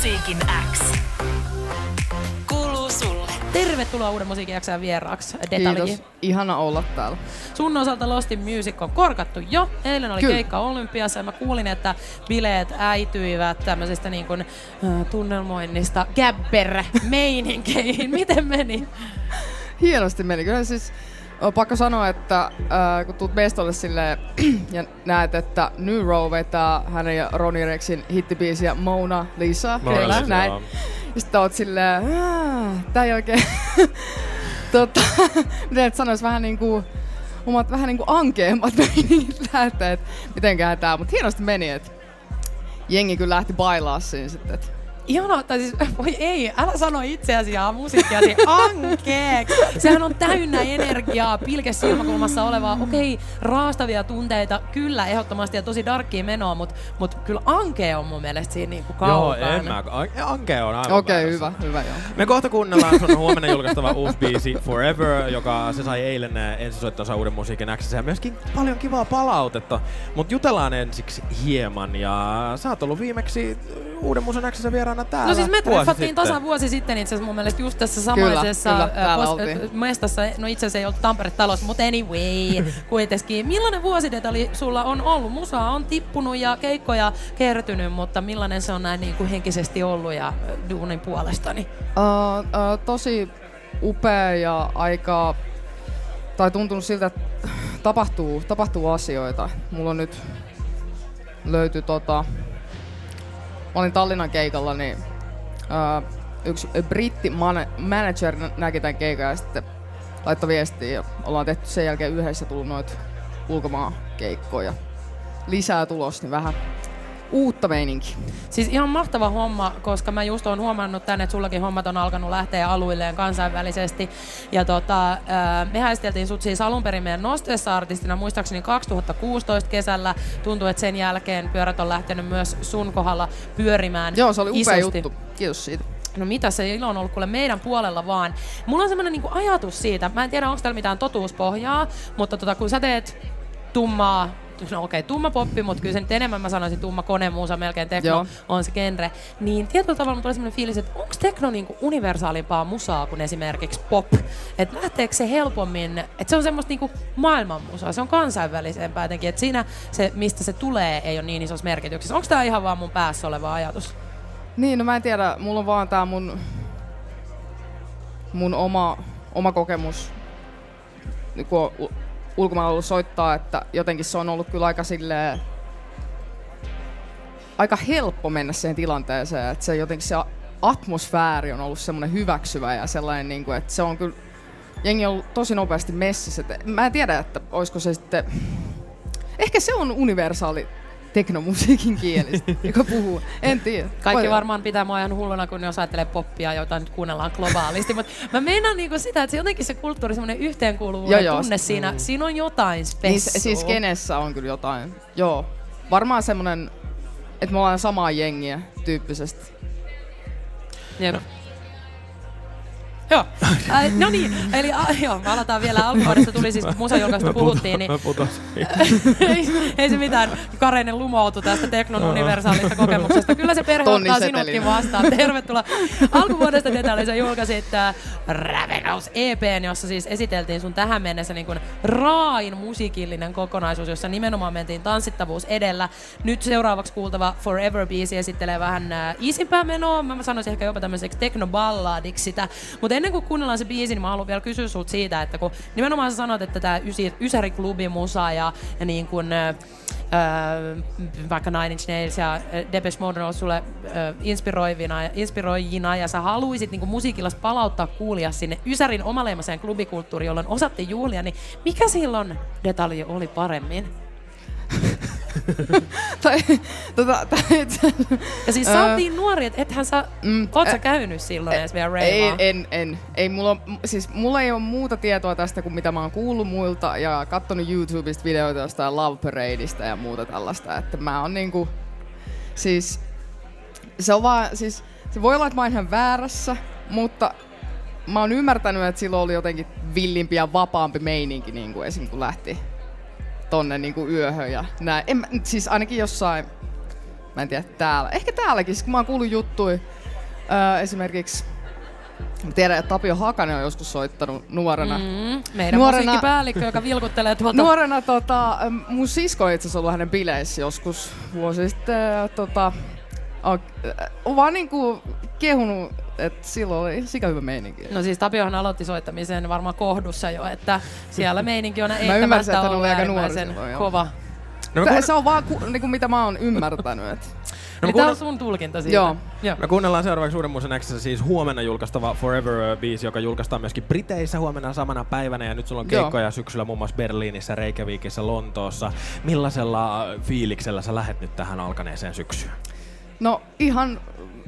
Musiikin X. Kuuluu sulle. Tervetuloa Uuden musiikin jaksajan vieraaksi, Detalji. Kiitos. Ihana olla täällä. Sun osalta Lost in Music on korkattu jo. Eilen oli Kyllä. keikka Olympiassa ja mä kuulin, että bileet äityivät tämmöisestä niin kuin, äh, tunnelmoinnista gabber-meininkeihin. Miten meni? Hienosti meni. Kyllä siis on pakko sanoa, että äh, kun tuut mestolle silleen ja näet, että New Row vetää hänen ja Ronnie Rexin hittibiisiä Mona Lisa. Mona Kyllä, Lisa, näin. Ja sitten oot silleen, "Aa, tää ei oikein... tota, miten et sanois vähän niinku omat vähän niinku ankeammat meiningit lähtee, että mitenkään tää, mutta hienosti meni, että jengi kyllä lähti bailaa siinä sitten, että Ihanaa, tai siis, voi ei, älä sano itseäsi ja musiikkiasi ankeeksi. Sehän on täynnä energiaa, pilke silmäkulmassa olevaa, okei, raastavia tunteita, kyllä, ehdottomasti ja tosi darkkia menoa, mutta mut kyllä ankea on mun mielestä siinä niinku Joo, kaukana. en mä. An- Anke on aivan okei, väärässä. hyvä, hyvä joo. Me kohta kuunnellaan sun huomenna julkaistava uusi biisi Forever, joka se sai eilen ensisoittonsa uuden musiikin Xssä ja myöskin paljon kivaa palautetta. Mut jutellaan ensiksi hieman ja sä oot ollut viimeksi uuden musan Xssä vieraana täällä No siis me treffattiin sitten. tasan vuosi sitten itse asiassa mun mielestä just tässä samaisessa kyllä, pos- mestassa. No itse asiassa ei ollut Tampere-talossa, mutta anyway, kuitenkin. Millainen vuosi Detali sulla on ollut? Musa on tippunut ja keikkoja kertynyt, mutta millainen se on näin niin kuin henkisesti ollut ja duunin puolestani? Uh, uh, tosi upea ja aika, tai tuntunut siltä, että tapahtuu, tapahtuu asioita. Mulla on nyt löyty tota, mä olin Tallinnan keikalla, niin uh, yksi britti man- manager nä- näki tämän keikan ja sitten laittoi viestiä ja ollaan tehty sen jälkeen yhdessä tullut noita ulkomaan keikkoja. Lisää tulos, niin vähän uutta meininkiä. Siis ihan mahtava homma, koska mä just oon huomannut tänne, että sullakin hommat on alkanut lähteä aluilleen kansainvälisesti. Ja tota, ää, me haisteltiin sut siis alun perin meidän nosteessa artistina, muistaakseni 2016 kesällä. Tuntuu, että sen jälkeen pyörät on lähtenyt myös sun kohdalla pyörimään Joo, se oli upea isosti. juttu. Kiitos siitä. No mitä se ilo on ollut kuule meidän puolella vaan. Mulla on semmoinen niinku ajatus siitä, mä en tiedä onko täällä mitään totuuspohjaa, mutta tota, kun sä teet tummaa, no okei, okay, tumma poppi, mutta kyllä se nyt enemmän mä sanoisin tumma konemuusa, melkein tekno Joo. on se genre, niin tietyllä tavalla mulla tulee semmoinen fiilis, että onko tekno niinku universaalimpaa musaa kuin esimerkiksi pop? Että lähteekö se helpommin, että se on semmoista niinku maailman musaa, se on kansainvälisempää jotenkin, että siinä se, mistä se tulee, ei ole niin isossa merkityksessä. Onko tämä ihan vaan mun päässä oleva ajatus? Niin, no mä en tiedä, mulla on vaan tää mun, mun oma, oma kokemus, niin kun ulkomailla ollut soittaa, että jotenkin se on ollut kyllä aika silleen, aika helppo mennä siihen tilanteeseen, että se jotenkin se atmosfääri on ollut semmoinen hyväksyvä ja sellainen, niin kuin, että se on kyllä, jengi on ollut tosi nopeasti messissä. että Mä en tiedä, että olisiko se sitten, ehkä se on universaali teknomusiikin kieli, joka puhuu. En tiedä. Kaikki Voi- varmaan pitää mua ihan hulluna, kun jos ajattelee poppia, jota nyt kuunnellaan globaalisti. Mutta mä meinaan niinku sitä, että se jotenkin se kulttuuri, semmoinen yhteenkuuluvuuden Joo, joo. tunne siinä, siinä on jotain spessua. Niin, siis kenessä on kyllä jotain. Joo. Varmaan semmonen, että me ollaan samaa jengiä tyyppisesti. Jep. Joo. Äh, no niin, eli a, joo, me aletaan vielä alkuvuodesta tuli siis musajulkaista puhuttiin, niin ei, ei se mitään. Kareinen lumoutu tästä teknon universaalista kokemuksesta. Kyllä se perhe ottaa sinutkin vastaan. Tervetuloa. Alkuvuodesta Detali sä julkaisit äh, Ravenous EPn, jossa siis esiteltiin sun tähän mennessä niin kuin raain musiikillinen kokonaisuus, jossa nimenomaan mentiin tanssittavuus edellä. Nyt seuraavaksi kuultava Forever-biisi esittelee vähän äh, isimpää menoa. Mä sanoisin ehkä jopa tämmöiseksi teknoballadiksi sitä. Mutta ennen kuin kuunnellaan se biisi, niin mä haluan vielä kysyä sulta siitä, että kun nimenomaan sä sanot, että tämä Ysäriklubi musa ja, ja niin kuin, äh, vaikka Nine Inch Nails ja Depeche Mode on ollut sulle äh, inspiroivina, inspiroijina ja sä haluisit niin musiikilla palauttaa kuulia sinne Ysärin omaleimaseen klubikulttuuriin, jolloin osattiin juhlia, niin mikä silloin detalji oli paremmin? Tai, tota, tai Ja siis sä oot niin nuori, että ethän sä, Mm, oot sä käynyt silloin edes vielä ei, reivaa? en, en, ei mulla, on- siis mulla ei ole muuta tietoa tästä kuin mitä mä oon kuullut muilta ja katsonut YouTubesta videoita jostain Love Paradeista ja muuta tällaista, että mä oon niinku, siis se on vaan, siis se voi olla, että mä oon ihan väärässä, mutta mä oon ymmärtänyt, että silloin oli jotenkin villimpi ja vapaampi meininki niin kuin esim. kun lähti tonne niin kuin yöhön ja näin. En, mä- siis ainakin jossain, mä en tiedä täällä. Ehkä täälläkin, siis kun mä oon kuullut juttui. Öö, esimerkiksi Mä tiedän, että Tapio Hakanen on joskus soittanut nuorena. Mm, meidän Nuorena- musiikkipäällikkö, joka vilkuttelee tuolta. Nuorena tota, mun sisko on itse asiassa ollut hänen bileissä joskus vuosi sitten. Tota, on, on vaan niinku kehunut, että silloin oli sika hyvä meininki. No siis Tapiohan aloitti soittamisen varmaan kohdussa jo, että siellä meininki on ymmärsin, eittämättä että hän ollut aika nuori silloin, joo. kova. No, kuunne- se on vaan ku, niinku, mitä mä oon ymmärtänyt. Et. no, me, Eli tää on kuunne- sun tulkinta siitä. Joo. Joo. me kuunnellaan seuraavaksi Uuden Musan Xssä siis huomenna julkaistava Forever-biisi, joka julkaistaan myöskin Briteissä huomenna samana päivänä. Ja nyt sulla on Joo. keikkoja syksyllä muun muassa Berliinissä, Reykjavikissa, Lontoossa. Millaisella fiiliksellä sä lähet nyt tähän alkaneeseen syksyyn? No ihan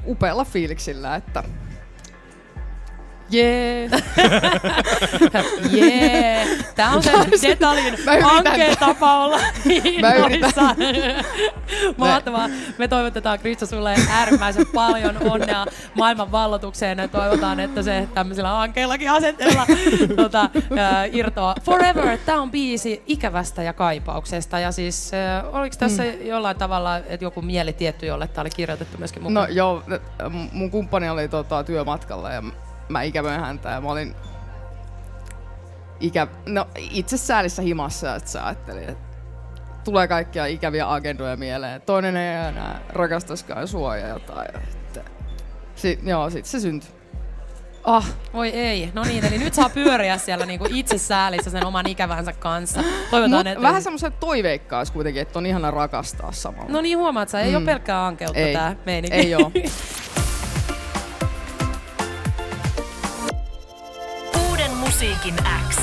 upealla fiiliksillä, että jee. Jee! Tää on se detalin yritän. hankeen tapa olla innoissaan. Mahtavaa. Me toivotetaan Krista sulle äärimmäisen paljon onnea maailman vallotukseen ja toivotaan, että se tämmöisellä hankkeellakin asenteella tota, ää, irtoaa. Forever, tää on biisi ikävästä ja kaipauksesta. Ja siis ää, oliko tässä mm. jollain tavalla, että joku mieli tietty, jolle tää oli kirjoitettu myöskin mukaan? No joo, äh, mun kumppani oli tota, työmatkalla ja mä ikävöin häntä ja mä olin ikä... No itse säälissä himassa, että sä ajattelin, että tulee kaikkia ikäviä agendoja mieleen. Toinen ei enää rakastaskaan sua ja jotain. Että... Si- joo, sit se syntyi. Oh, voi ei. No niin, eli nyt saa pyöriä siellä niinku itse säälissä sen oman ikävänsä kanssa. Toivotaan, Mut että... vähän semmoisen toiveikkaas kuitenkin, että on ihana rakastaa samalla. No niin, huomaat sä, ei mm. ole pelkkää ankeutta Ei. tää meininki. Ei oo. uuden musiikin X.